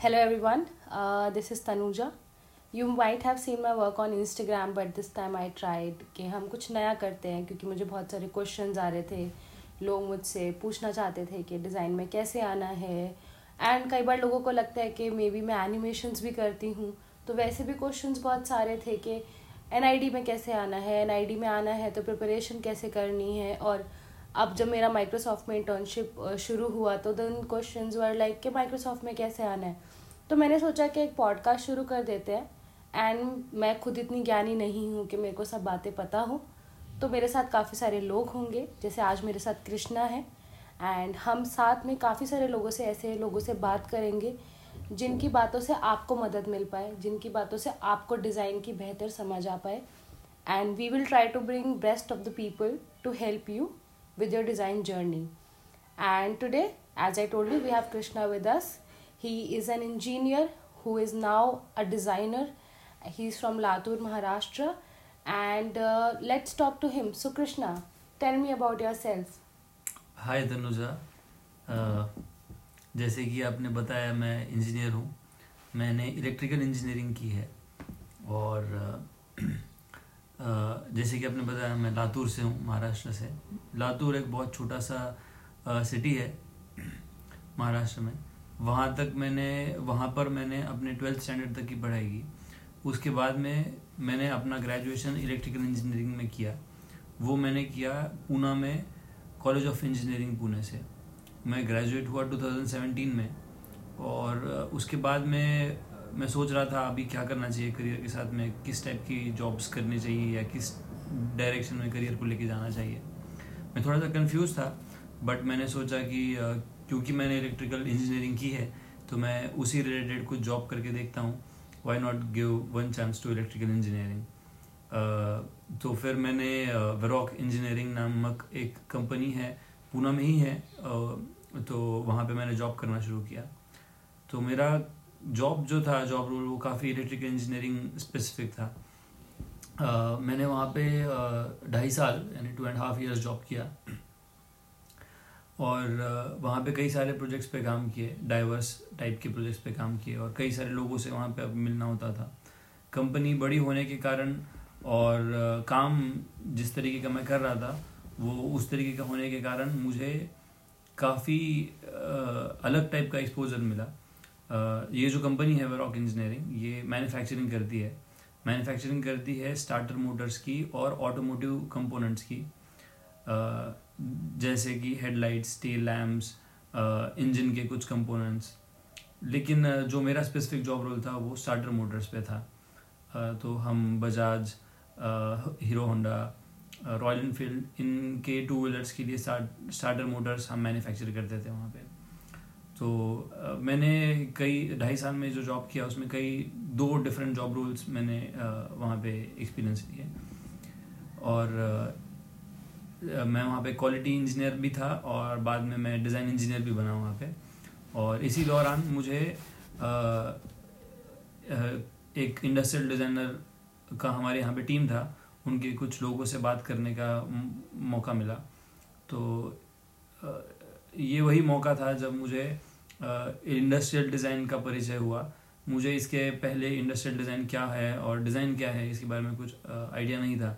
Hello everyone, uh, this is Tanuja. You might have seen my work on Instagram, but this time I tried कि हम कुछ नया करते हैं क्योंकि मुझे बहुत सारे क्वेश्चंस आ रहे थे। लोग मुझसे पूछना चाहते थे कि डिज़ाइन में कैसे आना है। एंड कई बार लोगों को लगता है कि मे बी मैं एनिमेशंस भी करती हूँ। तो वैसे भी क्वेश्चंस बहुत सारे थे कि एनआईडी में कैसे आना है एनआईडी में आना है तो प्रिपरेशन कैसे करनी है? और अब जब मेरा माइक्रोसॉफ्ट में इंटर्नशिप शुरू हुआ तो दिन क्वेश्चंस वर लाइक कि माइक्रोसॉफ्ट में कैसे आना है? तो मैंने सोचा कि एक पॉडकास्ट शुरू कर देते हैं एंड मैं खुद इतनी ज्ञानी नहीं हूँ कि मेरे को सब बातें पता हो। तो मेरे साथ काफ़ी सारे लोग होंगे जैसे आज मेरे साथ कृष्णा है एंड हम साथ में काफ़ी सारे लोगों से ऐसे लोगों से बात करेंगे जिनकी बातों से आपको मदद मिल पाए जिनकी बातों से आपको डिज़ाइन की बेहतर समझ आ पाए। And we will try to bring best of the people to help you with your design journey and today, as I told you, we have Krishna with us. He is an engineer who is now a designer. He's from Latur, Maharashtra. And uh, let's talk to him. So, Krishna, tell me about yourself. Hi, hi Tanuja जैसे कि आपने बताया मैं engineer हूँ मैंने electrical engineering की है और जैसे कि आपने बताया मैं लातूर से हूँ महाराष्ट्र से लातूर एक बहुत छोटा सा सिटी है महाराष्ट्र में वहाँ तक मैंने, वहाँ पर मैंने अपने ट्वेल्थ स्टैंडर्ड तक की पढ़ाई की। उसके बाद में मैंने अपना ग्रेजुएशन इलेक्ट्रिकल इंजीनियरिंग में किया। वो मैंने किया पूना में कॉलेज ऑफ़ इंजीनियरिंग पुणे से। मैं ग्रेजुएट हुआ 2017 में और उसके बाद में मैं सोच रहा था अभी क्या करना चाहिए करियर के साथ में, किस टाइप की जॉब्स करनी चाहिए या किस डायरेक्शन में करियर को लेके जाना चाहिए। मैं थोड़ा सा कंफ्यूज था बट मैंने सोचा कि क्योंकि मैंने इलेक्ट्रिकल इंजीनियरिंग की है तो मैं उसी रिलेटेड कुछ जॉब करके देखता हूँ। Why not give one chance to electrical engineering तो फिर मैंने वेरॉक इंजीनियरिंग नामक एक कंपनी है पूना में ही है तो वहाँ पे मैंने जॉब करना शुरू किया। तो मेरा जॉब जो था जॉब रोल वो काफ़ी इलेक्ट्रिकल इंजीनियरिंग स्पेसिफिक था। मैंने वहाँ पे ढाई साल, यानी two and half years job किया। और वहाँ पे कई सारे प्रोजेक्ट्स पे काम किए डाइवर्स टाइप के प्रोजेक्ट्स पे काम किए और कई सारे लोगों से वहाँ पे अब मिलना होता था। कंपनी बड़ी होने के कारण और काम जिस तरीके का मैं कर रहा था, वो उस तरीके का होने के कारण मुझे काफ़ी अलग टाइप का एक्सपोजर मिला। ये जो कंपनी है वेरॉक इंजीनियरिंग ये मैन्युफैक्चरिंग करती है। मैन्युफैक्चरिंग करती है स्टार्टर मोटर्स की और ऑटोमोटिव कंपोनेंट्स की। जैसे कि हेडलाइट्स टेल लैम्प्स इंजन के कुछ कंपोनेंट्स लेकिन जो मेरा स्पेसिफिक जॉब रोल था, वो स्टार्टर मोटर्स पे था। तो हम Bajaj Hero Honda Royal Enfield इनके टू व्हीलर्स के लिए स्टार्टर मोटर्स हम मैन्युफैक्चर करते थे वहाँ पे। तो मैंने कई, ढाई साल में जो जॉब किया, उसमें कई, दो डिफरेंट जॉब रोल्स मैंने वहाँ पे एक्सपीरियंस लिए। और मैं वहाँ पे क्वालिटी इंजीनियर भी था और बाद में मैं डिज़ाइन इंजीनियर भी बना वहाँ पे। और इसी दौरान मुझे एक इंडस्ट्रियल डिज़ाइनर का हमारे यहाँ पे टीम था। उनके कुछ लोगों से बात करने का मौका मिला। तो ये वही मौका था जब मुझे इंडस्ट्रियल डिज़ाइन का परिचय हुआ। मुझे इसके पहले इंडस्ट्रियल डिज़ाइन क्या है और डिज़ाइन क्या है इसके बारे में कुछ आइडिया नहीं था।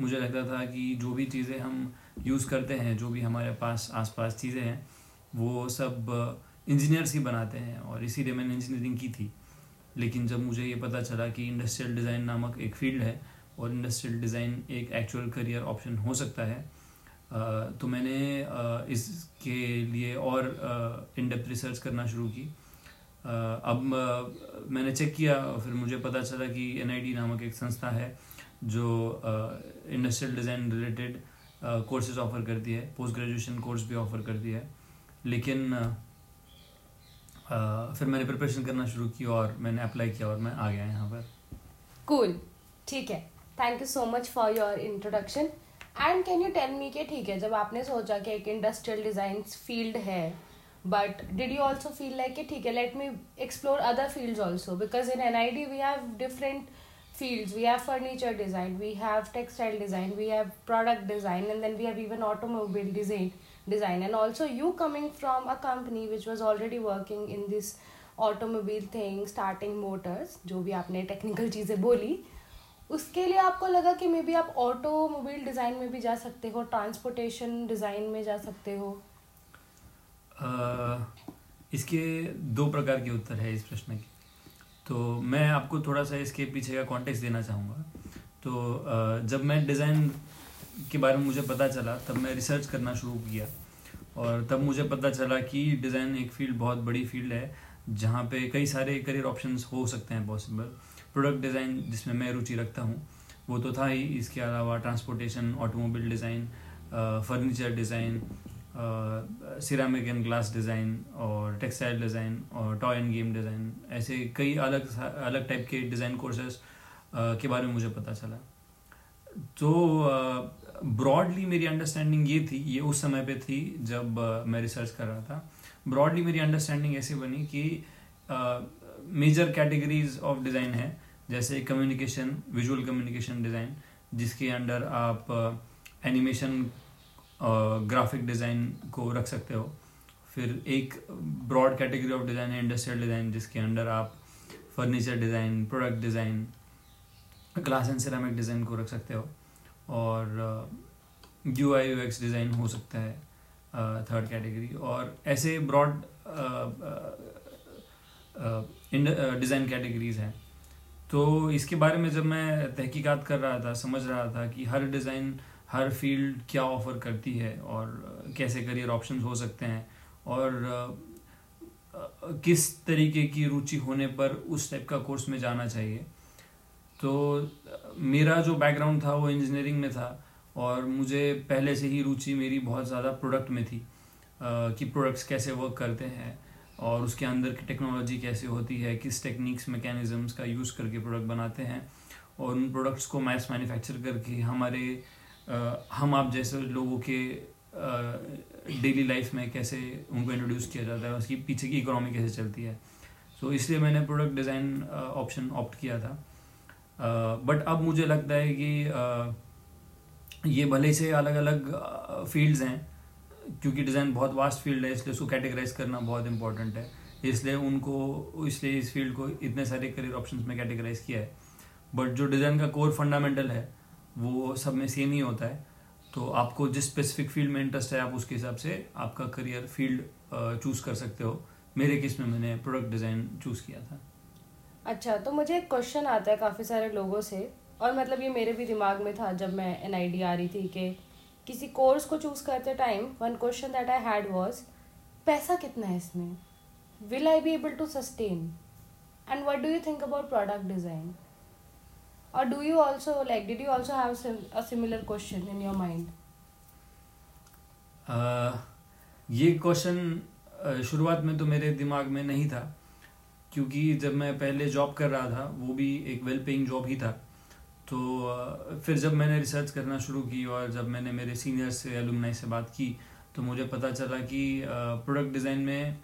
मुझे लगता था कि जो भी चीज़ें हम यूज़ करते हैं, जो भी हमारे पास, आसपास चीज़ें हैं, वो सब इंजीनियर्स ही बनाते हैं और इसीलिए मैंने इंजीनियरिंग की थी। लेकिन जब मुझे ये पता चला कि इंडस्ट्रियल डिज़ाइन नामक एक फ़ील्ड है और इंडस्ट्रियल डिज़ाइन एक एक्चुअल करियर ऑप्शन हो सकता है तो मैंने इसके लिए और इन डेप्थ रिसर्च करना शुरू की। अब मैंने चेक किया फिर मुझे पता चला कि एनआईडी नामक एक संस्था है जो industrial design related courses offer करती है पोस्ट ग्रेजुएशन कोर्स भी ऑफ़र करती है। लेकिन uh, फिर मैंने प्रिपरेशन करना शुरू की और मैंने अप्लाई किया और मैं आ गया यहाँ पर। कूल ठीक है. Thank you so much for your introduction and can you tell me कि ठीक है जब आपने सोचा कि एक इंडस्ट्रियल डिज़ाइन फ़ील्ड है but did you also feel like कि ठीक है let me explore other fields also because in N I D we have different fields we have furniture design we have textile design we have product design and then we have even automobile design design and also you coming from a company which was already working in this automobile thing starting motors जो भी आपने technical चीज़ें बोली उसके लिए आपको लगा कि मे बी आप ऑटोमोबाइल डिज़ाइन में भी जा सकते हो ट्रांसपोर्टेशन डिज़ाइन में जा सकते हो आ, इसके दो प्रकार के उत्तर है इस प्रश्न के तो मैं आपको थोड़ा सा इसके पीछे का कॉन्टेक्स्ट देना चाहूँगा। तो जब मैं डिज़ाइन के बारे में मुझे पता चला, तब मैं रिसर्च करना शुरू किया। और तब मुझे पता चला कि डिज़ाइन एक फ़ील्ड बहुत बड़ी फ़ील्ड है, जहाँ पे कई सारे करियर ऑप्शंस हो सकते हैं पॉसिबल प्रोडक्ट डिज़ाइन जिसमें मैं रुचि रखता हूँ, वो तो था ही। इसके अलावा transportation automobile design furniture design ceramic and glass design और टेक्सटाइल डिज़ाइन और टॉय एंड गेम डिज़ाइन ऐसे कई अलग अलग टाइप के डिज़ाइन कोर्सेज के बारे में मुझे पता चला। तो ब्रॉडली मेरी अंडरस्टैंडिंग ये थी, ये उस समय पे थी जब मैं रिसर्च कर रहा था। ब्रॉडली मेरी अंडरस्टैंडिंग ऐसी बनी कि मेजर कैटेगरीज ऑफ़ डिज़ाइन है, जैसे कम्युनिकेशन विजुअल कम्युनिकेशन डिज़ाइन जिसके अंडर आप एनिमेशन ग्राफिक डिज़ाइन को रख सकते हो। फिर एक ब्रॉड कैटेगरी ऑफ़ डिज़ाइन है इंडस्ट्रियल डिज़ाइन जिसके अंडर आप furniture design product design glass and ceramic design को रख सकते हो। और U I U X design हो सकता है थर्ड कैटेगरी और ऐसे ब्रॉड डिज़ाइन कैटेगरीज हैं। तो इसके बारे में जब मैं तहकीकात कर रहा था, समझ रहा था कि हर डिज़ाइन हर फ़ील्ड क्या ऑफ़र करती है और कैसे करियर ऑप्शन हो सकते हैं और किस तरीके की रुचि होने पर उस टाइप का कोर्स में जाना चाहिए। तो मेरा जो बैकग्राउंड था वो इंजीनियरिंग में था और मुझे पहले से ही रुचि मेरी बहुत ज़्यादा प्रोडक्ट में थी कि प्रोडक्ट्स कैसे वर्क करते हैं और उसके अंदर की टेक्नोलॉजी कैसे होती है, किस टेक्निक्स मैकेनिज़म्स का यूज़ करके प्रोडक्ट बनाते हैं और उन प्रोडक्ट्स को मैस मैन्युफैक्चर करके हमारे हम आप जैसे लोगों के डेली लाइफ में कैसे उनको इंट्रोड्यूस किया जाता है उसकी पीछे की इकोनॉमी कैसे चलती है। सो so, इसलिए मैंने प्रोडक्ट डिज़ाइन ऑप्शन ऑप्ट किया था। बट अब मुझे लगता है कि ये भले से अलग अलग फील्ड्स हैं क्योंकि डिज़ाइन बहुत वास्ट फ़ील्ड है इसलिए उसको कैटेगराइज करना बहुत इंपॉर्टेंट है। इसलिए उनको इसलिए इस फ़ील्ड को इतने सारे करियर ऑप्शन में कैटेगराइज किया है। बट जो डिज़ाइन का कोर फंडामेंटल है वो सब में सेम ही होता है। तो आपको जिस स्पेसिफिक फ़ील्ड में इंटरेस्ट है, आप उसके हिसाब से आपका करियर फ़ील्ड चूज़ कर सकते हो। मेरे केस में मैंने प्रोडक्ट डिज़ाइन चूज़ किया था। अच्छा तो मुझे एक क्वेश्चन आता है काफ़ी सारे लोगों से, और मतलब ये मेरे भी दिमाग में था जब मैं एन आई आ रही थी कि किसी कोर्स को चूज़ करते time one question that I had was पैसा कितना है इसमें? Will I be able to sustain and what do you think about product design और do you also like did you also have a similar question in your mind ये question शुरुआत में तो मेरे दिमाग में नहीं था, क्योंकि जब मैं पहले जॉब कर रहा था, वो भी एक वेल पेइंग जॉब ही था। तो फिर जब मैंने रिसर्च करना शुरू की और जब मैंने मेरे सीनियर्स से एलुमनाई से बात की तो मुझे पता चला कि प्रोडक्ट डिज़ाइन में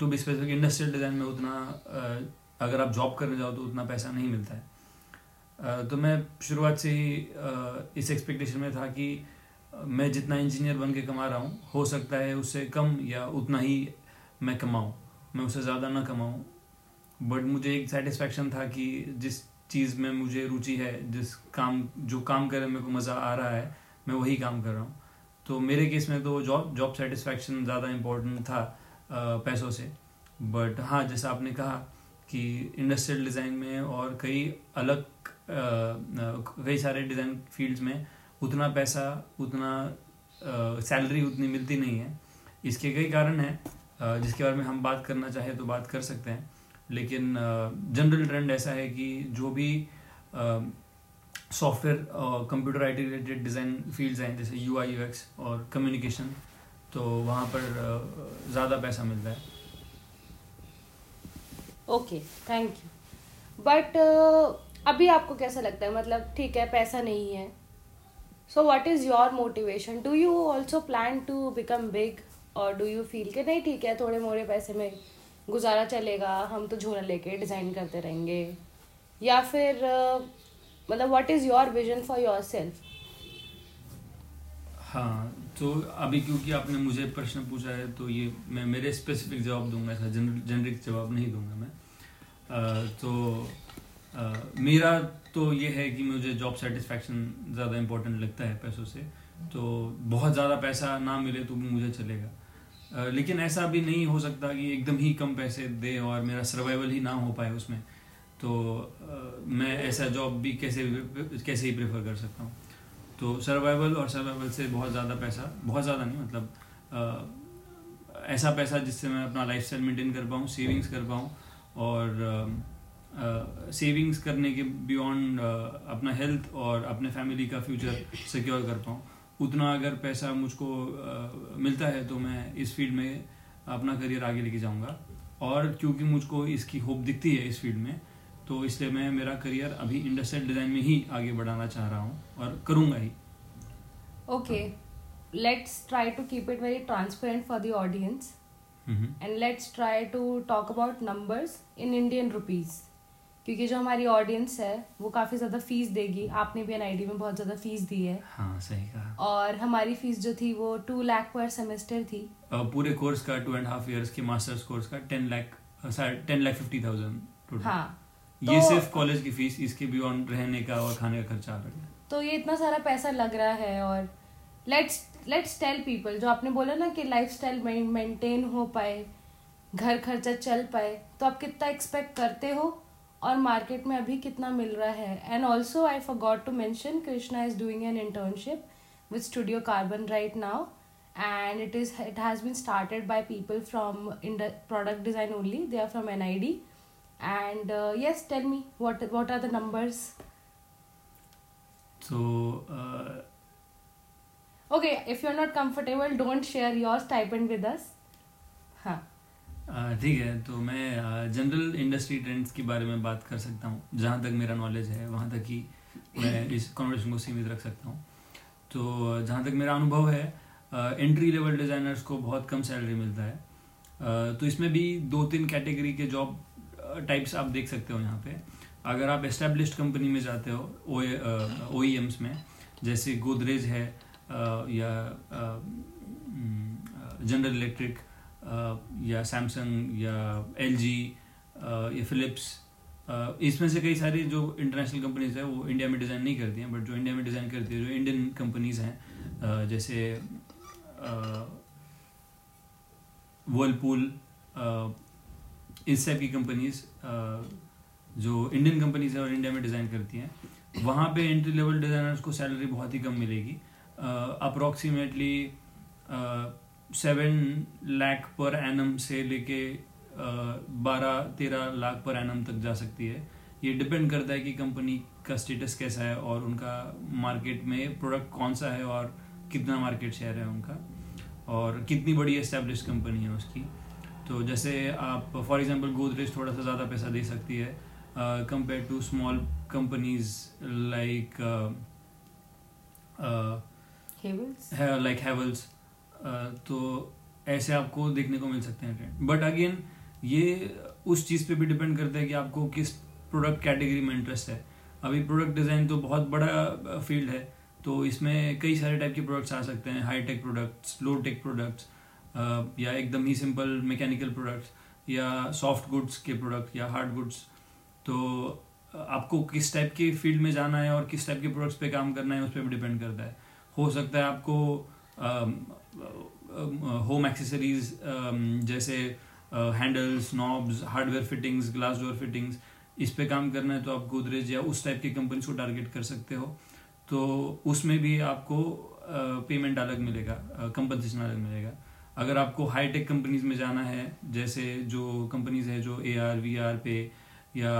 to be specific industrial design में उतना अगर आप जॉब करने जाओ तो उतना पैसा नहीं मिलता है। तो मैं शुरुआत से ही इस एक्सपेक्टेशन में था कि मैं जितना इंजीनियर बन के कमा रहा हूँ, हो सकता है उससे कम या उतना ही मैं कमाऊँ। मैं उससे ज़्यादा ना कमाऊँ। बट मुझे एक सेटिस्फेक्शन था कि जिस चीज़ में मुझे रुचि है, जिस काम, जो काम करे मेरे को मज़ा आ रहा है, मैं वही काम कर रहा हूँ। तो मेरे केस में तो जॉब जॉब सेटिस्फेक्शन ज़्यादा इम्पोर्टेंट था पैसों से। बट हाँ जैसा आपने कहा कि इंडस्ट्रियल डिज़ाइन में और कई अलग कई सारे डिज़ाइन फील्ड्स में उतना पैसा, उतना सैलरी उतनी मिलती नहीं है। इसके कई कारण हैं। जिसके बारे में हम बात करना चाहें तो बात कर सकते हैं। लेकिन जनरल ट्रेंड ऐसा है कि जो भी software computer I T related design fields हैं, जैसे यू आई और कम्युनिकेशन तो वहाँ पर ज़्यादा पैसा मिलता है। ओके थैंक यू बट अभी आपको कैसा लगता है? मतलब ठीक है, पैसा नहीं है। So what is your motivation do you also plan to become big और डू यू फील कि नहीं, ठीक है, थोड़े मोड़े पैसे में गुजारा चलेगा, हम तो झोला लेके डिज़ाइन करते रहेंगे। या फिर मतलब what is your vision for yourself हाँ तो अभी क्योंकि आपने मुझे प्रश्न पूछा है तो ये मैं मेरे स्पेसिफिक जवाब दूँगा ऐसा जेनरिक जवाब नहीं दूँगा मैं। आ, तो आ, मेरा तो ये है कि मुझे जॉब सेटिस्फैक्शन ज़्यादा इम्पोर्टेंट लगता है पैसों से। तो बहुत ज़्यादा पैसा ना मिले तो भी मुझे चलेगा। लेकिन ऐसा भी नहीं हो सकता कि एकदम ही कम पैसे दे और मेरा सर्वाइवल ही ना हो पाए उसमें। तो मैं ऐसा जॉब भी कैसे कैसे ही प्रेफर कर सकता हूँ। तो सर्वाइवल और सर्वाइवल से बहुत ज़्यादा पैसा, बहुत ज़्यादा नहीं मतलब ऐसा पैसा जिससे मैं अपना लाइफ स्टाइल मेंटेन कर पाऊँ सेविंग्स कर पाऊँ और सेविंग्स करने के बियॉन्ड अपना हेल्थ और अपने फैमिली का फ्यूचर सिक्योर कर पाऊँ। उतना अगर पैसा मुझको मिलता है तो मैं इस फ़ील्ड में अपना करियर आगे लेके जाऊँगा। और क्योंकि मुझको इसकी होप दिखती है इस फ़ील्ड में तो इसलिए मैं मेरा करियर अभी इंडस्ट्रियल डिज़ाइन में ही आगे बढ़ाना चाह रहा हूँ और करूँगा ही। Okay let's try to keep it very transparent for the audience and let's try to talk about numbers in Indian rupees क्योंकि जो हमारी ऑडियंस है वो काफ़ी ज़्यादा फ़ीस देगी। आपने भी एनआईडी में बहुत ज़्यादा फ़ीस दी है। हाँ सही कहा। और हमारी फ़ीस जो थी वो टू लाख पर सेमेस्टर थी। पूरे कोर्स का टू एंड हाफ़ इयर्स के मास्टर्स कोर्स का ten lakh ten lakh fifty thousand हाँ। तो, ये सिर्फ़ कॉलेज की फ़ीस इसके बियॉन्ड रहने का और खाने का खर्चा अलग है। तो ये इतना सारा पैसा लग रहा है और लेट्स लेट्स टेल पीपल जो आपने बोला ना कि लाइफ स्टाइल मेंटेन हो पाए घर खर्चा चल पाए तो आप कितना एक्सपेक्ट करते हो और मार्केट में अभी कितना मिल रहा है? And also I forgot to mention Krishna is doing an internship with studio carbon right now and it is it has been started by people from in the product design only. They are from nid and uh, yes tell me what what are the numbers? So uh, okay if you're not comfortable don't share your stipend with us. Huh. ठीक है तो मैं general industry trends के बारे में बात कर सकता हूँ। जहाँ तक मेरा नॉलेज है वहाँ तक ही मैं इस कॉन्वर्सेशन को सीमित रख सकता हूँ। तो जहाँ तक मेरा अनुभव है एंट्री लेवल डिज़ाइनर्स को बहुत कम सैलरी मिलता है। तो इसमें भी दो तीन कैटेगरी के जॉब टाइप्स आप देख सकते हो यहाँ पे। अगर आप एस्टेब्लिश्ड कंपनी में जाते हो ओ e में, जैसे गोदरेज है या जनरल इलेक्ट्रिक या सैमसंग या एल जी या फिलिप्स इसमें से कई सारी जो इंटरनेशनल कंपनीज़ है, वो इंडिया में डिज़ाइन नहीं करती हैं बट जो इंडिया में डिज़ाइन करती है, जो इंडियन कंपनीज़ हैं जैसे वर्लपूल इस टाइप की कंपनीज़ जो इंडियन कंपनीज़ है और इंडिया में डिज़ाइन करती हैं, वहाँ पे एंट्री लेवल डिज़ाइनर्स को सैलरी बहुत ही कम मिलेगी। Approximately seven lakh per annum से लेके बारह, तेरह लाख पर एनम तक जा सकती है। ये डिपेंड करता है कि कंपनी का स्टेटस कैसा है और उनका मार्केट में प्रोडक्ट कौन सा है और कितना मार्केट शेयर है उनका और कितनी बड़ी एस्टेब्लिश कंपनी है उसकी। तो जैसे आप फॉर एग्जांपल गोदरेज थोड़ा सा ज़्यादा पैसा दे सकती है compare to small companies like like Havells तो ऐसे आपको देखने को मिल सकते हैं ट्रेंड बट अगेन ये उस चीज़ पे भी डिपेंड करता है कि आपको किस प्रोडक्ट कैटेगरी में इंटरेस्ट है. अभी प्रोडक्ट डिज़ाइन तो बहुत बड़ा फ़ील्ड है तो इसमें कई सारे टाइप के प्रोडक्ट्स आ सकते हैं. High tech products low tech products या एकदम ही सिंपल मैकेनिकल प्रोडक्ट्स या सॉफ्ट गुड्स के प्रोडक्ट या हार्ड गुड्स तो आपको किस टाइप के फ़ील्ड में जाना है और किस टाइप के प्रोडक्ट्स पे काम करना है, उस पर भी डिपेंड करता है। हो सकता है आपको होम एक्सेसरीज जैसे handles knobs hardware fittings glass door fittings इस पे काम करना है तो आप गोदरेज या उस टाइप की कंपनीज़ को टारगेट कर सकते हो। तो उसमें भी आपको पेमेंट अलग मिलेगा कंपनसेशन अलग मिलेगा। अगर आपको हाई टेक कंपनीज़ में जाना है, जैसे जो कंपनीज़ है जो ए आर वी आर पे, या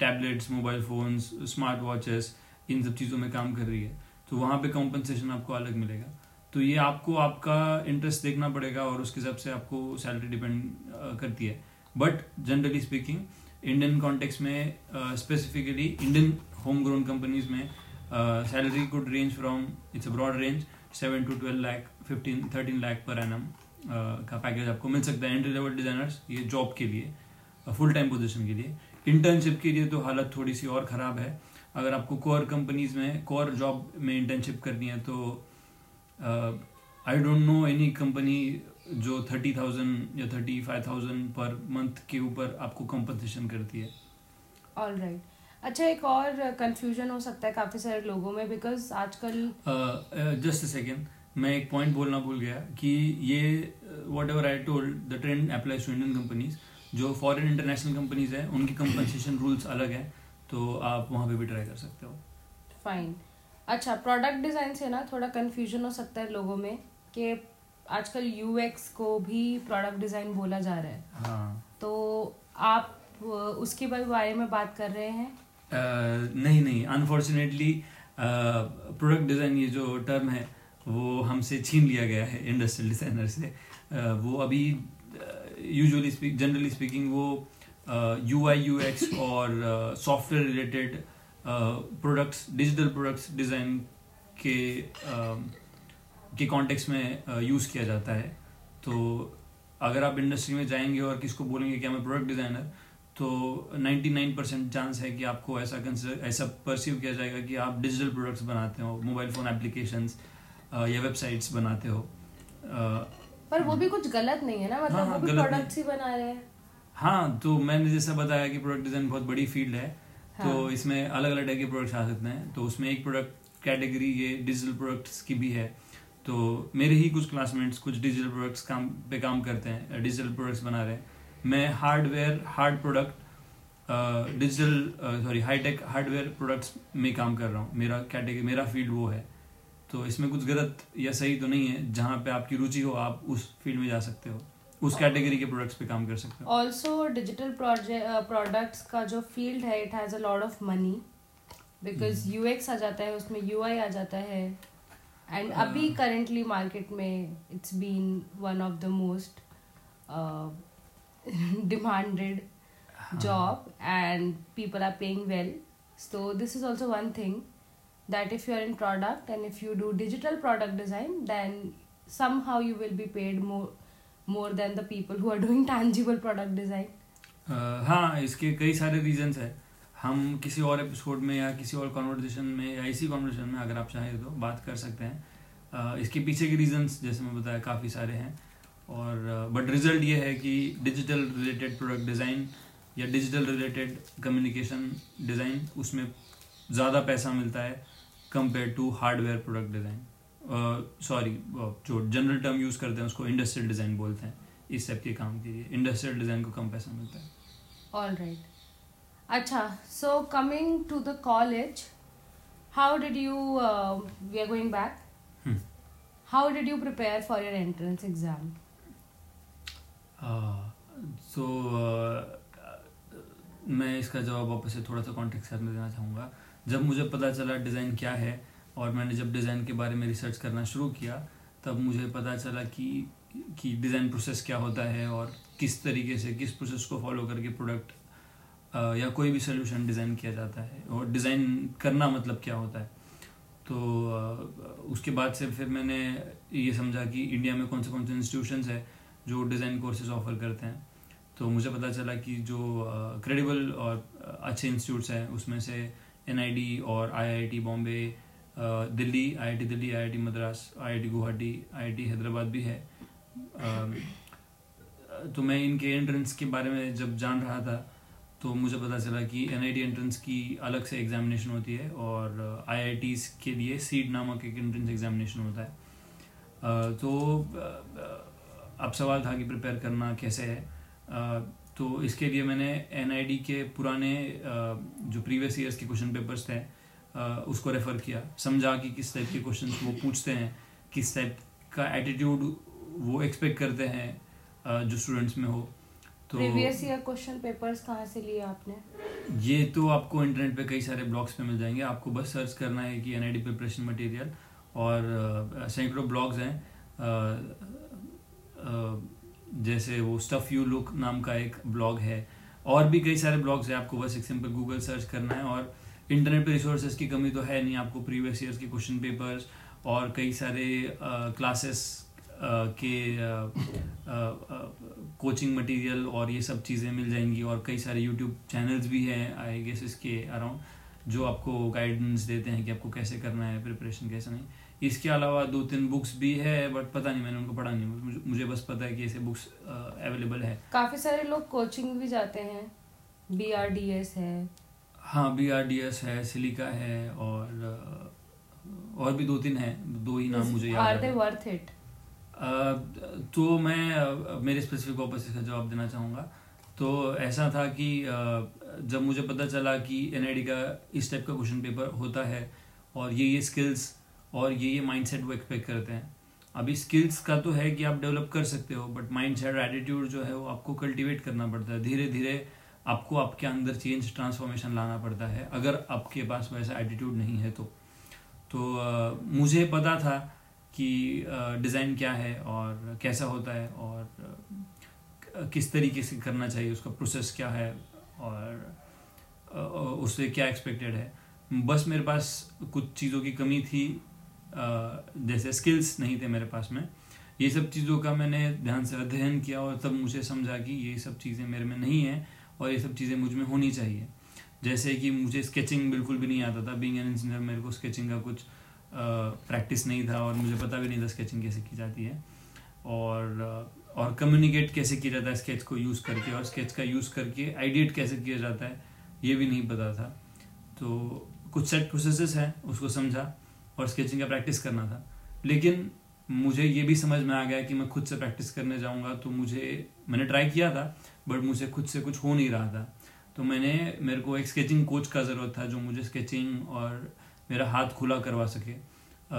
tablets mobile phones smart watches इन सब चीज़ों में काम कर रही है तो वहाँ पे कॉम्पनसेशन आपको अलग मिलेगा। तो ये आपको आपका इंटरेस्ट देखना पड़ेगा और उसके हिसाब से आपको सैलरी डिपेंड करती है। But generally speaking Indian context में specifically Indian home grown companies में salary could range from it's a broad range seven to twelve lakh fifteen thirteen lakh per annum का पैकेज आपको मिल सकता है एंट्री लेवल डिजाइनर्स ये job के लिए फुल टाइम पोजिशन के लिए। इंटर्नशिप के लिए तो हालत थोड़ी सी और ख़राब है। अगर आपको कोर कंपनीज़ में कोर जॉब में इंटर्नशिप करनी है तो I don't know any company जो थर्टी थाउज़ेंड या thirty five thousand per month के ऊपर आपको कंपनसेशन करती है। All right right. अच्छा एक और कंफ्यूजन हो सकता है काफ़ी सारे लोगों में बिकॉज़ आजकल जस्ट सेकेंड मैं एक पॉइंट बोलना भूल गया कि ये whatever I told the trend applies to Indian companies जो फॉरेन इंटरनेशनल कंपनीज़ है उनकी कंपनसेशन रूल्स अलग है तो आप वहाँ पे भी ट्राई कर सकते हो। फाइन अच्छा प्रोडक्ट डिज़ाइन से ना थोड़ा कंफ्यूजन हो सकता है लोगों में कि आजकल यूएक्स को भी प्रोडक्ट डिज़ाइन बोला जा रहा है। हाँ। तो आप उसके बारे में बात कर रहे हैं? uh, नहीं नहीं अनफॉर्चुनेटली प्रोडक्ट डिज़ाइन ये जो टर्म है वो हमसे छीन लिया गया है इंडस्ट्रियल डिज़ाइनर से। वो अभी यूजुअली स्पीक जनरली स्पीकिंग वो यू आई यू एक्स और software related products digital products design के uh, के कॉन्टेक्स्ट में यूज़ uh, किया जाता है। तो अगर आप इंडस्ट्री में जाएँगे और किसको बोलेंगे कि मैं प्रोडक्ट डिज़ाइनर तो 99 परसेंट चांस है कि आपको ऐसा कंसिडर ऐसा परसीव किया जाएगा कि आप डिजिटल प्रोडक्ट्स बनाते हो मोबाइल फ़ोन एप्लीकेशंस या वेबसाइट्स बनाते हो। पर वो भी कुछ गलत नहीं है ना मतलब हाँ, वो भी प्रोडक्ट्स ही बना रहे हैं। हाँ तो मैंने जैसा बताया कि प्रोडक्ट डिज़ाइन बहुत बड़ी फ़ील्ड है तो हाँ. तो इसमें अलग अलग टाइप के प्रोडक्ट्स आ सकते हैं। तो उसमें एक प्रोडक्ट कैटेगरी ये डिजिटल प्रोडक्ट्स की भी है। तो मेरे ही कुछ क्लासमेट्स कुछ डिजिटल प्रोडक्ट्स काम पे काम करते हैं डिजिटल प्रोडक्ट्स बना रहे हैं। मैं hardware hard product digital sorry high tech hardware products में काम कर रहा हूँ। मेरा कैटेगरी मेरा फ़ील्ड वो है। तो इसमें कुछ गलत या सही तो नहीं है। जहाँ पे आपकी रुचि हो आप उस फ़ील्ड में जा सकते हो। उस कैटेगरी के प्रोडक्ट्स पे काम कर सकते हो। ऑल्सो डिजिटल प्रोडक्ट्स का जो फ़ील्ड है it has a lot of money because UX आ जाता है उसमें यूआई आ जाता है। एंड uh, अभी करेंटली मार्केट में it's been one of the most demanded job and people are paying well. So this is also one thing. That if you are in product and if you do digital product design then somehow you will be paid more more than the people who are doing tangible product design. Uh, हाँ इसके कई सारे reasons है। हम किसी और episode में या किसी और कॉन्वर्जेशन में या इसी कॉन्वर्जेशन में अगर आप चाहें तो बात कर सकते हैं। Uh, इसके पीछे के रीजंस जैसे मैं बताया काफ़ी सारे हैं। और बट uh, रिज़ल्ट ये है कि डिजिटल रिलेटेड प्रोडक्ट डिज़ाइन या डिजिटल रिलेटेड कम्युनिकेशन डिज़ाइन उसमें ज़्यादा पैसा मिलता है। Compare to hardware product design sorry जो जनरल टर्म यूज़ करते हैं उसको इंडस्ट्रियल डिज़ाइन बोलते हैं। इस टाइप के काम के लिए इंडस्ट्रियल डिज़ाइन को कम पैसा मिलता है। ऑल राइट अच्छा so coming to the college how did you we are going back how did you prepare for your entrance exam so मैं इसका जवाब वापस से थोड़ा सा कॉन्टेक्ट में देना चाहूँगा। जब मुझे पता चला डिज़ाइन क्या है और मैंने जब डिज़ाइन के बारे में रिसर्च करना शुरू किया, तब मुझे पता चला कि कि डिज़ाइन प्रोसेस क्या होता है और किस तरीके से, किस प्रोसेस को फॉलो करके प्रोडक्ट या कोई भी सोल्यूशन डिज़ाइन किया जाता है और डिज़ाइन करना मतलब क्या होता है। तो उसके बाद से फिर मैंने ये समझा कि इंडिया में कौन से कौन से इंस्टीट्यूशंस है जो डिज़ाइन कोर्सेज ऑफ़र करते हैं। तो मुझे पता चला कि जो क्रेडिबल और अच्छे इंस्टीट्यूट्स हैं, उसमें से एन और IIT Bombay Delhi IIT Delhi IIT Madras IIT Guwahati IIT Hyderabad भी है। तो मैं इनके एंट्रेंस के बारे में जब जान रहा था तो मुझे पता चला कि NIT एंट्रेंस की अलग से एग्जामिनेशन होती है और आईआईटी के लिए सीड नामक एक एंट्रेंस एग्जामिनेशन होता है। तो अब सवाल था कि प्रिपेयर करना कैसे है। तो इसके लिए मैंने एनआईडी के पुराने जो प्रीवियस ईयर्स के क्वेश्चन पेपर्स थे उसको रेफ़र किया। समझा कि किस टाइप के क्वेश्चन वो पूछते हैं किस टाइप का एटीट्यूड वो एक्सपेक्ट करते हैं जो स्टूडेंट्स में हो। तो प्रीवियस ईयर क्वेश्चन पेपर्स कहाँ से लिए आपने? ये तो आपको इंटरनेट पे कई सारे ब्लॉग्स पे मिल जाएँगे। आपको बस सर्च करना है कि एन आई प्रिपरेशन मटेरियल और सैकड़ों ब्लॉग्स हैं। जैसे वो स्टफ़ यू लुक नाम का एक ब्लॉग है। और भी कई सारे ब्लॉग्स हैं, आपको बस एक सिंपल गूगल सर्च करना है और इंटरनेट पे रिसोर्सेज की कमी तो है नहीं, आपको प्रीवियस ईयर्स के क्वेश्चन पेपर्स और कई सारे क्लासेस के कोचिंग मटेरियल और ये सब चीज़ें मिल जाएँगी और कई सारे यूट्यूब चैनल्स भी हैं आई गेस इसके अराउंड जो आपको गाइडेंस देते हैं कि आपको कैसे करना है प्रिपरेशन कैसे नहीं। इसके अलावा दो तीन बुक्स भी है बट पता नहीं मैंने उनको पढ़ा नहीं मुझे, मुझे बस पता है कि ऐसे बुक्स अवेलेबल है। काफ़ी सारे लोग कोचिंग भी जाते हैं। बी आर डी एस है। हाँ बी आर डी एस है सिलिका है और और भी दो तीन है दो ही नाम मुझे याद दे वर्थ इट तो मैं मेरे स्पेसिफिक वापस का जवाब देना चाहूँगा। तो ऐसा था कि जब मुझे पता चला कि एन का इस टाइप का क्वेश्चन पेपर होता है और ये ये स्किल्स और ये ये माइंडसेट वो एक्सपेक्ट करते हैं। अभी स्किल्स का तो है कि आप डेवलप कर सकते हो बट माइंड सेट एटीट्यूड जो है वो आपको कल्टिवेट करना पड़ता है। धीरे धीरे आपको आपके अंदर चेंज ट्रांसफॉर्मेशन लाना पड़ता है। अगर आपके पास वैसा एटीट्यूड नहीं है तो। तो आ, मुझे पता था कि डिज़ाइन क्या है और कैसा होता है और किस तरीके से करना चाहिए उसका प्रोसेस क्या है और उससे क्या एक्सपेक्टेड है। बस मेरे पास कुछ चीज़ों की कमी थी जैसे स्किल्स नहीं थे मेरे पास में। ये सब चीज़ों का मैंने ध्यान से अध्ययन किया और तब मुझे समझा कि ये सब चीज़ें मेरे में नहीं हैं और ये सब चीज़ें मुझमें होनी चाहिए। जैसे कि मुझे स्केचिंग बिल्कुल भी नहीं आता था। बीइंग एन इंजीनियर मेरे को स्केचिंग का कुछ प्रैक्टिस नहीं था और मुझे पता भी नहीं था स्केचिंग कैसे की जाती है। और और कम्युनिकेट कैसे किया जाता है स्केच को यूज़ करके और स्केच का यूज़ करके आइडिएट कैसे किया जाता है, ये भी नहीं पता था। तो कुछ सेट प्रोसेसेस हैं, उसको समझा। और स्केचिंग का प्रैक्टिस करना था। लेकिन मुझे ये भी समझ में आ गया कि मैं खुद से प्रैक्टिस करने जाऊँगा तो मुझे, मैंने ट्राई किया था बट मुझे खुद से कुछ हो नहीं रहा था। तो मैंने, मेरे को एक स्केचिंग कोच का ज़रूरत था जो मुझे स्केचिंग और मेरा हाथ खुला करवा सके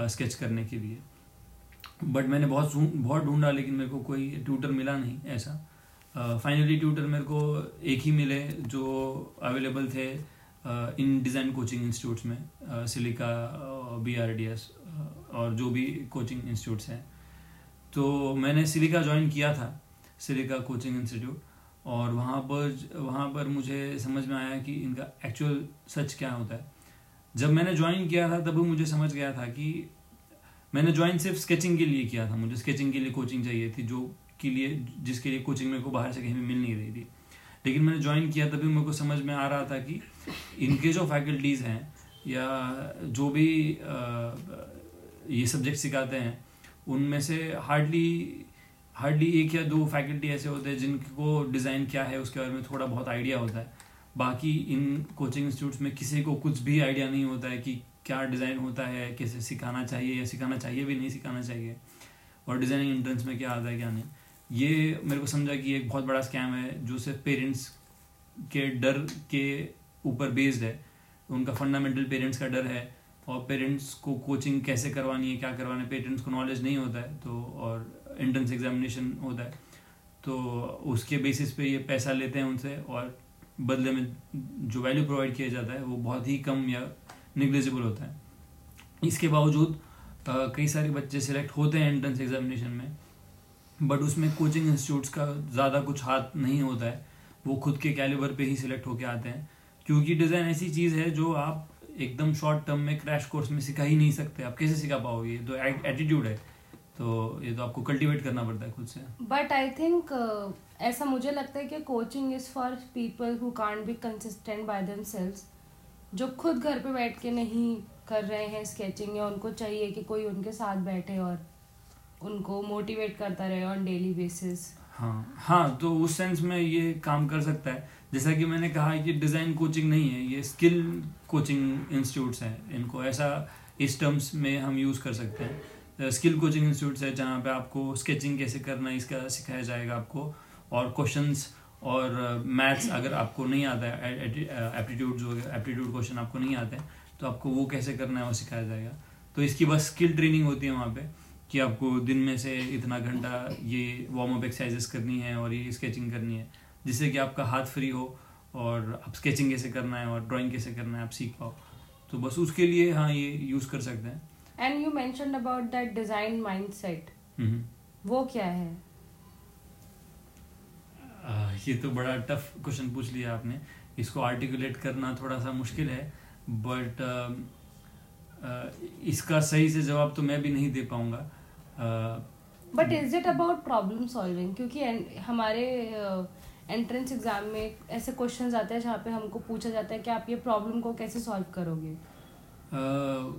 स्केच करने के लिए। बट मैंने बहुत बहुत ढूंढा लेकिन मेरे को कोई ट्यूटर मिला नहीं ऐसा। फाइनली ट्यूटर मेरे को एक ही मिले जो अवेलेबल थे। इन डिज़ाइन कोचिंग इंस्टीट्यूट्स में Silica B R D S और जो भी कोचिंग इंस्टीट्यूट्स हैं। तो मैंने सिलिका ज्वाइन किया था, सिलिका कोचिंग इंस्टीट्यूट, और वहाँ पर वहाँ पर मुझे समझ में आया कि इनका एक्चुअल सच क्या होता है। जब मैंने ज्वाइन किया था तभी मुझे समझ गया था कि मैंने ज्वाइन सिर्फ़ स्केचिंग के लिए किया था। मुझे स्केचिंग के लिए कोचिंग चाहिए थी, जो के लिए, जिसके लिए कोचिंग मेरे को बाहर से कहीं मिल नहीं रही थी। लेकिन मैंने ज्वाइन किया, तभी मेरे को समझ में आ रहा था कि इनके जो फैकल्टीज़ हैं, या जो भी ये सब्जेक्ट सिखाते हैं, उनमें से हार्डली हार्डली एक या दो फैकल्टी ऐसे होते हैं जिनको डिज़ाइन क्या है, उसके बारे में थोड़ा बहुत आइडिया होता है। बाकी इन कोचिंग इंस्टीट्यूट्स में किसी को कुछ भी आइडिया नहीं होता है कि क्या डिज़ाइन होता है, कैसे सिखाना चाहिए या सिखाना चाहिए भी नहीं, सिखाना चाहिए। और डिज़ाइनिंग एंट्रेंस में क्या आता है, क्या नहीं। ये मेरे को समझा कि एक बहुत बड़ा स्कैम है, जो सिर्फ़ पेरेंट्स के डर के ऊपर बेस्ड है उनका फंडामेंटल पेरेंट्स का डर है, और पेरेंट्स को कोचिंग कैसे करवानी है, क्या करवाना है पेरेंट्स को नॉलेज नहीं होता है तो और एंट्रेंस एग्जामिनेशन होता है तो उसके बेसिस पे ये पैसा लेते हैं उनसे, और बदले में जो वैल्यू प्रोवाइड किया जाता है, वो बहुत ही कम या निग्लिजिबल होता है। इसके बावजूद कई सारे बच्चे सिलेक्ट होते हैं एंट्रेंस एग्जामिनेशन में बट उसमें कोचिंग इंस्टीट्यूट्स का ज़्यादा कुछ हाथ नहीं होता है, वो खुद के कैलिबर पे ही सिलेक्ट होके आते हैं। क्योंकि डिज़ाइन ऐसी चीज़ है जो आप एकदम शॉर्ट टर्म में क्रैश कोर्स में सिखा ही नहीं सकते। आप कैसे सिखा पाओगे? तो एटीट्यूड है। तो ये तो आपको कल्टीवेट करना पड़ता है खुद से। बट आई थिंक ऐसा मुझे लगता है कि coaching is for people who can't be consistent by themselves जो खुद घर पे बैठ के नहीं कर रहे हैं स्केचिंग या उनको चाहिए कि कोई उनके साथ बैठे और उनको मोटिवेट करता रहे ऑन डेली बेसिस हाँ हाँ तो उस सेंस में ये काम कर सकता है। जैसा कि मैंने कहा कि डिज़ाइन कोचिंग नहीं है, ये स्किल कोचिंग इंस्टीट्यूट्स हैं। इनको ऐसा इस टर्म्स में हम यूज़ कर सकते हैं। स्किल कोचिंग इंस्टीट्यूट्स है जहाँ पे आपको स्केचिंग कैसे करना है, इसका सिखाया जाएगा आपको। और क्वेश्चंस और मैथ्स अगर आपको नहीं आता है एप्टीट्यूड जो एप्टीट्यूड क्वेश्चन आपको नहीं आते हैं तो आपको वो कैसे करना है वो सिखाया जाएगा। तो इसकी बस स्किल ट्रेनिंग होती है वहाँ पे। कि आपको दिन में से इतना घंटा ये वार्म अप एक्सरसाइजेस करनी है और ये स्केचिंग करनी है जिससे कि आपका हाथ फ्री हो और आप स्केचिंग कैसे करना है और ड्राइंग कैसे करना है आप सीख पाओ। तो बस उसके लिए हाँ ये यूज़ कर सकते हैं। And you mention about that design mindset वो क्या है? आ, ये तो बड़ा टफ क्वेश्चन पूछ लिया आपने। इसको आर्टिकुलेट करना थोड़ा सा मुश्किल है बट इसका सही से जवाब तो मैं भी नहीं दे पाऊँगा। But is it about problem solving क्योंकि हमारे एंट्रेंस uh, एग्ज़ाम में ऐसे क्वेश्चन आते हैं जहाँ पे हमको पूछा जाता है कि आप ये प्रॉब्लम को कैसे सॉल्व करोगे? Uh,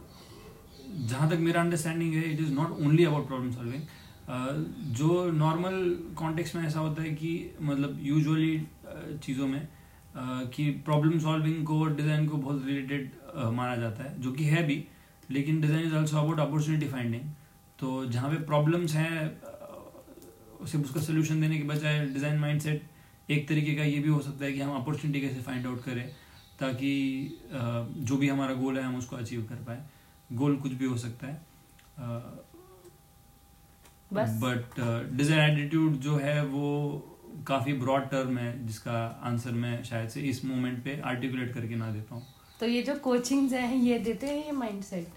जहाँ तक मेरा अंडरस्टैंडिंग है it is not only about problem solving जो नॉर्मल कॉन्टेक्स्ट में ऐसा होता है कि मतलब यूजुअली चीज़ों में कि प्रॉब्लम सॉल्विंग को डिज़ाइन को बहुत रिलेटेड माना जाता है जो कि है भी लेकिन design is also about opportunity finding तो जहाँ पे प्रॉब्लम्स हैं सिर्फ़ उसका सोल्यूशन देने के बजाय डिज़ाइन माइंडसेट एक तरीके का ये भी हो सकता है कि हम अपॉर्चुनिटी कैसे फाइंड आउट करें ताकि जो भी हमारा गोल है हम उसको अचीव कर पाए। गोल कुछ भी हो सकता है। बट डिज़ाइन एटीट्यूड जो है वो काफ़ी ब्रॉड टर्म है जिसका आंसर मैं शायद से इस मोमेंट पे आर्टिकुलेट करके ना दे पाऊँ। तो ये जो कोचिंग्स हैं ये देते हैं ये माइंडसेट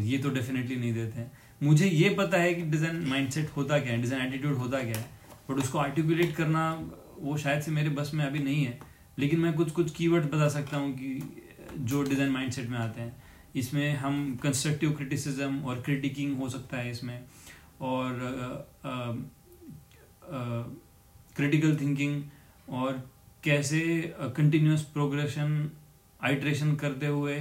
ये तो डेफिनेटली नहीं देते हैं। मुझे ये पता है कि डिज़ाइन माइंडसेट होता क्या है डिज़ाइन एटीट्यूड होता क्या है बट उसको आर्टिकुलेट करना वो शायद से मेरे बस में अभी नहीं है, लेकिन मैं कुछ कुछ कीवर्ड बता सकता हूँ कि, जो डिज़ाइन माइंडसेट में आते हैं। इसमें हम कंस्ट्रक्टिव क्रिटिसिज्म और क्रिटिकिंग हो सकता है इसमें, और क्रिटिकल थिंकिंग और कैसे कंटिन्यूस प्रोग्रेशन आइट्रेशन करते हुए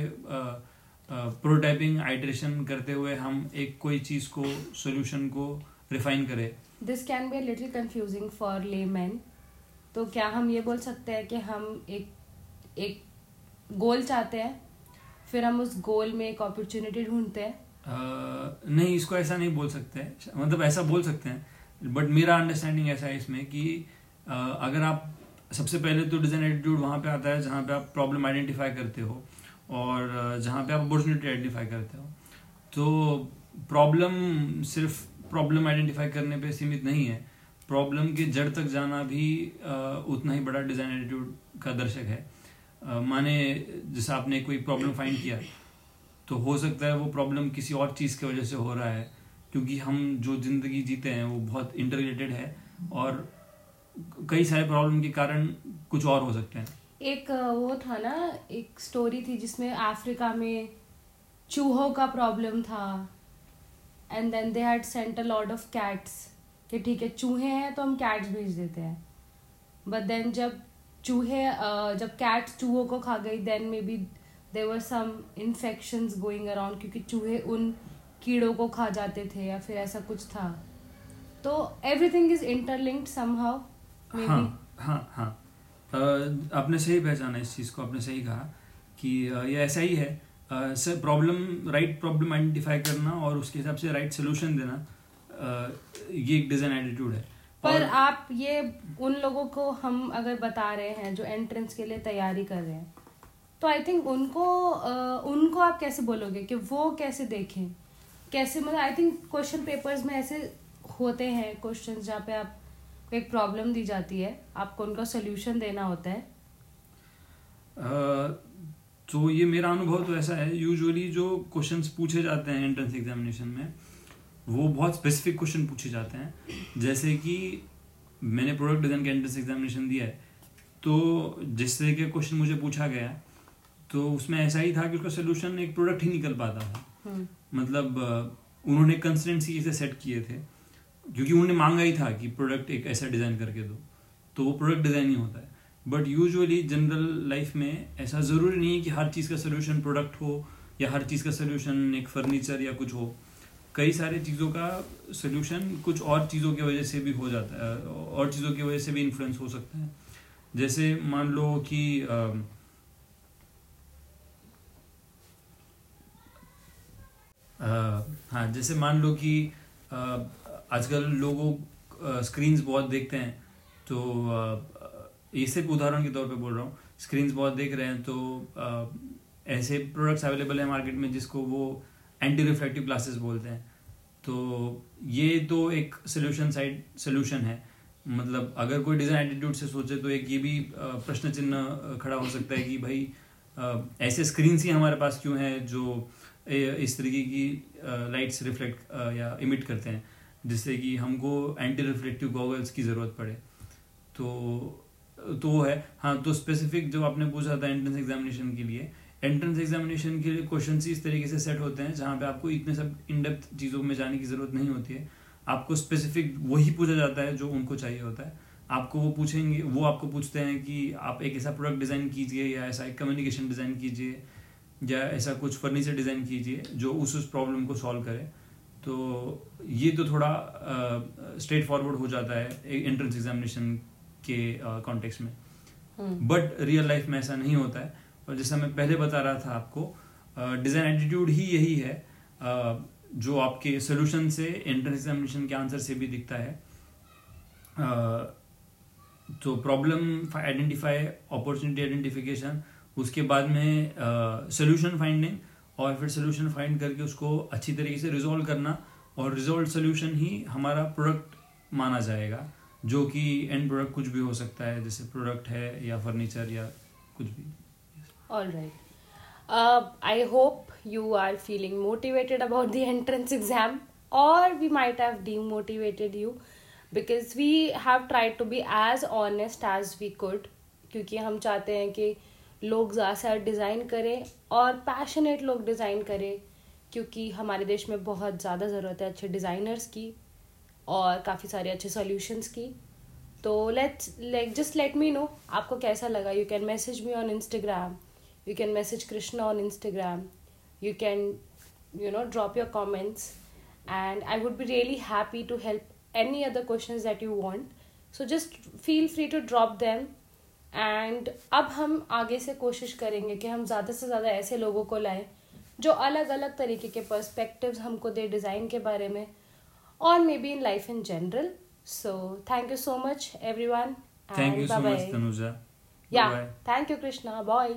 प्रोटाइपिंग आइट्रेशन करते हुए हम एक कोई चीज़ को सोल्यूशन को रिफाइन करें। This can be little confusing for layman तो क्या हम ये बोल सकते हैं कि हम एक एक गोल चाहते हैं फिर हम उस गोल में एक अपॉर्चुनिटी ढूंढते हैं? uh, नहीं इसको ऐसा नहीं बोल सकते मतलब ऐसा बोल सकते हैं। बट मेरा अंडरस्टैंडिंग ऐसा है इसमें कि uh, अगर आप सबसे पहले तो डिज़ाइन एटीट्यूड वहाँ पे आता है जहाँ पे आप प्रॉब्लम आइडेंटिफाई करते हो। और जहाँ पे आप अपॉर्चुनिटी आइडेंटिफाई करते हो। तो प्रॉब्लम सिर्फ़ प्रॉब्लम आइडेंटिफाई करने पे सीमित नहीं है। प्रॉब्लम के जड़ तक जाना भी उतना ही बड़ा डिज़ाइन एटीट्यूड का दर्शक है। माने जैसे आपने कोई प्रॉब्लम फाइंड किया तो हो सकता है वो प्रॉब्लम किसी और चीज़ की वजह से हो रहा है, क्योंकि हम जो ज़िंदगी जीते हैं, वो बहुत इंटरलेटेड है और कई सारे प्रॉब्लम के कारण कुछ और हो सकते हैं। एक वो था ना, एक स्टोरी थी जिसमें अफ्रीका में चूहों का प्रॉब्लम था। And then they had sent a lot of cats कि ठीक है, चूहे हैं तो हम कैट्स भेज देते हैं। बट देन जब चूहे जब कैट्स चूहों को खा गई then maybe there were some infection going around क्योंकि चूहे उन कीड़ों को खा जाते थे या फिर ऐसा कुछ था। तो एवरीथिंग इज़ इंटरलिंक्ड समहाउ हाँ हाँ हाँ। आपने सही पहचाना इस चीज़ को आपने सही कहा कि ये ऐसा ही है। Sir problem right problem identify करना और उसके हिसाब से राइट सोल्यूशन देना ये एक डिज़ाइन एटीट्यूड है। पर आप ये उन लोगों को हम अगर बता रहे हैं जो एंट्रेंस के लिए तैयारी कर रहे हैं तो आई थिंक उनको उनको आप कैसे बोलोगे कि वो कैसे देखें? कैसे मतलब आई थिंक क्वेश्चन पेपर्स में ऐसे होते हैं क्वेश्चन जहाँ पे आप एक प्रॉब्लम दी जाती है आपको उनका सोल्यूशन देना होता है। तो ये मेरा अनुभव तो ऐसा है यूजुअली जो क्वेश्चन पूछे जाते हैं एंट्रेंस एग्जामिनेशन में वो बहुत स्पेसिफिक क्वेश्चन पूछे जाते हैं। जैसे कि मैंने प्रोडक्ट डिज़ाइन का एंट्रेंस एग्जामिनेशन दिया है तो जिस तरह के क्वेश्चन मुझे पूछा गया तो उसमें ऐसा ही था कि उसका सोल्यूशन एक प्रोडक्ट ही निकल पाता था। हम्म। मतलब उन्होंने कंसल्टेंसी इसे सेट किए थे। क्योंकि उन्होंने मांगा ही था कि प्रोडक्ट एक ऐसा डिज़ाइन करके दो। तो वो प्रोडक्ट डिज़ाइन ही होता है। बट यूजुअली जनरल लाइफ में ऐसा ज़रूरी नहीं है कि हर चीज़ का सोल्यूशन प्रोडक्ट हो या हर चीज़ का सोल्यूशन एक फर्नीचर या कुछ हो। कई सारे चीज़ों का सोल्यूशन कुछ और चीज़ों की वजह से भी हो जाता है, और चीज़ों की वजह से भी इन्फ्लुएंस हो सकता है। जैसे मान लो कि हाँ जैसे मान लो कि आजकल लोगों स्क्रीन्स बहुत देखते हैं तो ये सिर्फ़ उदाहरण के तौर पे बोल रहा हूँ। स्क्रीन्स बहुत देख रहे हैं तो ऐसे प्रोडक्ट्स अवेलेबल हैं मार्केट में जिसको वो एंटी रिफ्लेक्टिव ग्लासेस बोलते हैं। तो ये तो एक सोल्यूशन साइड सोल्यूशन है। मतलब अगर कोई डिज़ाइन एटीट्यूड से सोचे तो एक ये भी प्रश्न चिन्ह खड़ा हो सकता है कि भाई ऐसे स्क्रीन ही हमारे पास क्यों हैं जो इस तरीके की लाइट्स रिफ्लेक्ट या इमिट करते हैं? जिससे कि हमको एंटी रिफ्लेक्टिव गॉगल्स की ज़रूरत पड़े। तो तो वो है। हाँ तो स्पेसिफिक जो आपने पूछा था एंट्रेंस एग्जामिनेशन के लिए एंट्रेंस एग्जामिनेशन के लिए क्वेश्चन इस तरीके से सेट होते हैं जहाँ पे आपको इतने सब इनडेप्थ चीज़ों में जाने की ज़रूरत नहीं होती है। आपको स्पेसिफिक वही पूछा जाता है जो उनको चाहिए होता है। आपको वो पूछेंगे, वो आपको पूछते हैं कि आप एक ऐसा प्रोडक्ट डिज़ाइन कीजिए या ऐसा एक कम्युनिकेशन डिज़ाइन कीजिए या ऐसा कुछ फर्नीचर डिज़ाइन कीजिए जो उस उस प्रॉब्लम को सॉल्व करे। तो ये तो थोड़ा स्ट्रेट फॉरवर्ड हो जाता है एंट्रेंस एग्जामिनेशन के कॉन्टेक्स्ट में। बट रियल लाइफ में ऐसा नहीं होता है। और जैसा मैं पहले बता रहा था आपको डिज़ाइन एटीट्यूड ही यही है। uh, जो आपके सोल्यूशन से एंट्रेंस एग्जामिनेशन के आंसर से भी दिखता है। uh, तो प्रॉब्लम आइडेंटिफाई अपॉर्चुनिटी आइडेंटिफिकेशन उसके बाद में सोल्यूशन फाइंडिंग और फिर सोल्यूशन फाइंड करके उसको अच्छी तरीके से रिजोल्व करना और रिजोल्व सोल्यूशन ही हमारा प्रोडक्ट माना जाएगा, जो कि एंड प्रोडक्ट कुछ भी हो सकता है, जैसे प्रोडक्ट है या फर्नीचर या कुछ भी। All right I hope you are feeling motivated about the entrance exam, or we might have demotivated you, because we have tried to be as honest as we could, क्योंकि हम चाहते हैं कि लोग ज़्यादा से डिज़ाइन करें और पैशनेट लोग डिज़ाइन करें, क्योंकि हमारे देश में बहुत ज़्यादा ज़रूरत है अच्छे डिज़ाइनर्स की और काफ़ी सारे अच्छे सॉल्यूशंस की। तो let's like just let me know आपको कैसा लगा। You can message me on Instagram you can message Krishna on Instagram you can you know drop your comments and I would be really happy to help any other question that you want so just feel free to drop them. And अब हम आगे से कोशिश करेंगे कि हम ज़्यादा से ज़्यादा ऐसे लोगों को लाएँ जो अलग अलग तरीके के पर्सपेक्टिव्स हमको दे डिज़ाइन के बारे में और maybe in life in general so thank you so much everyone thank you so much Tanuja yeah thank you Krishna bye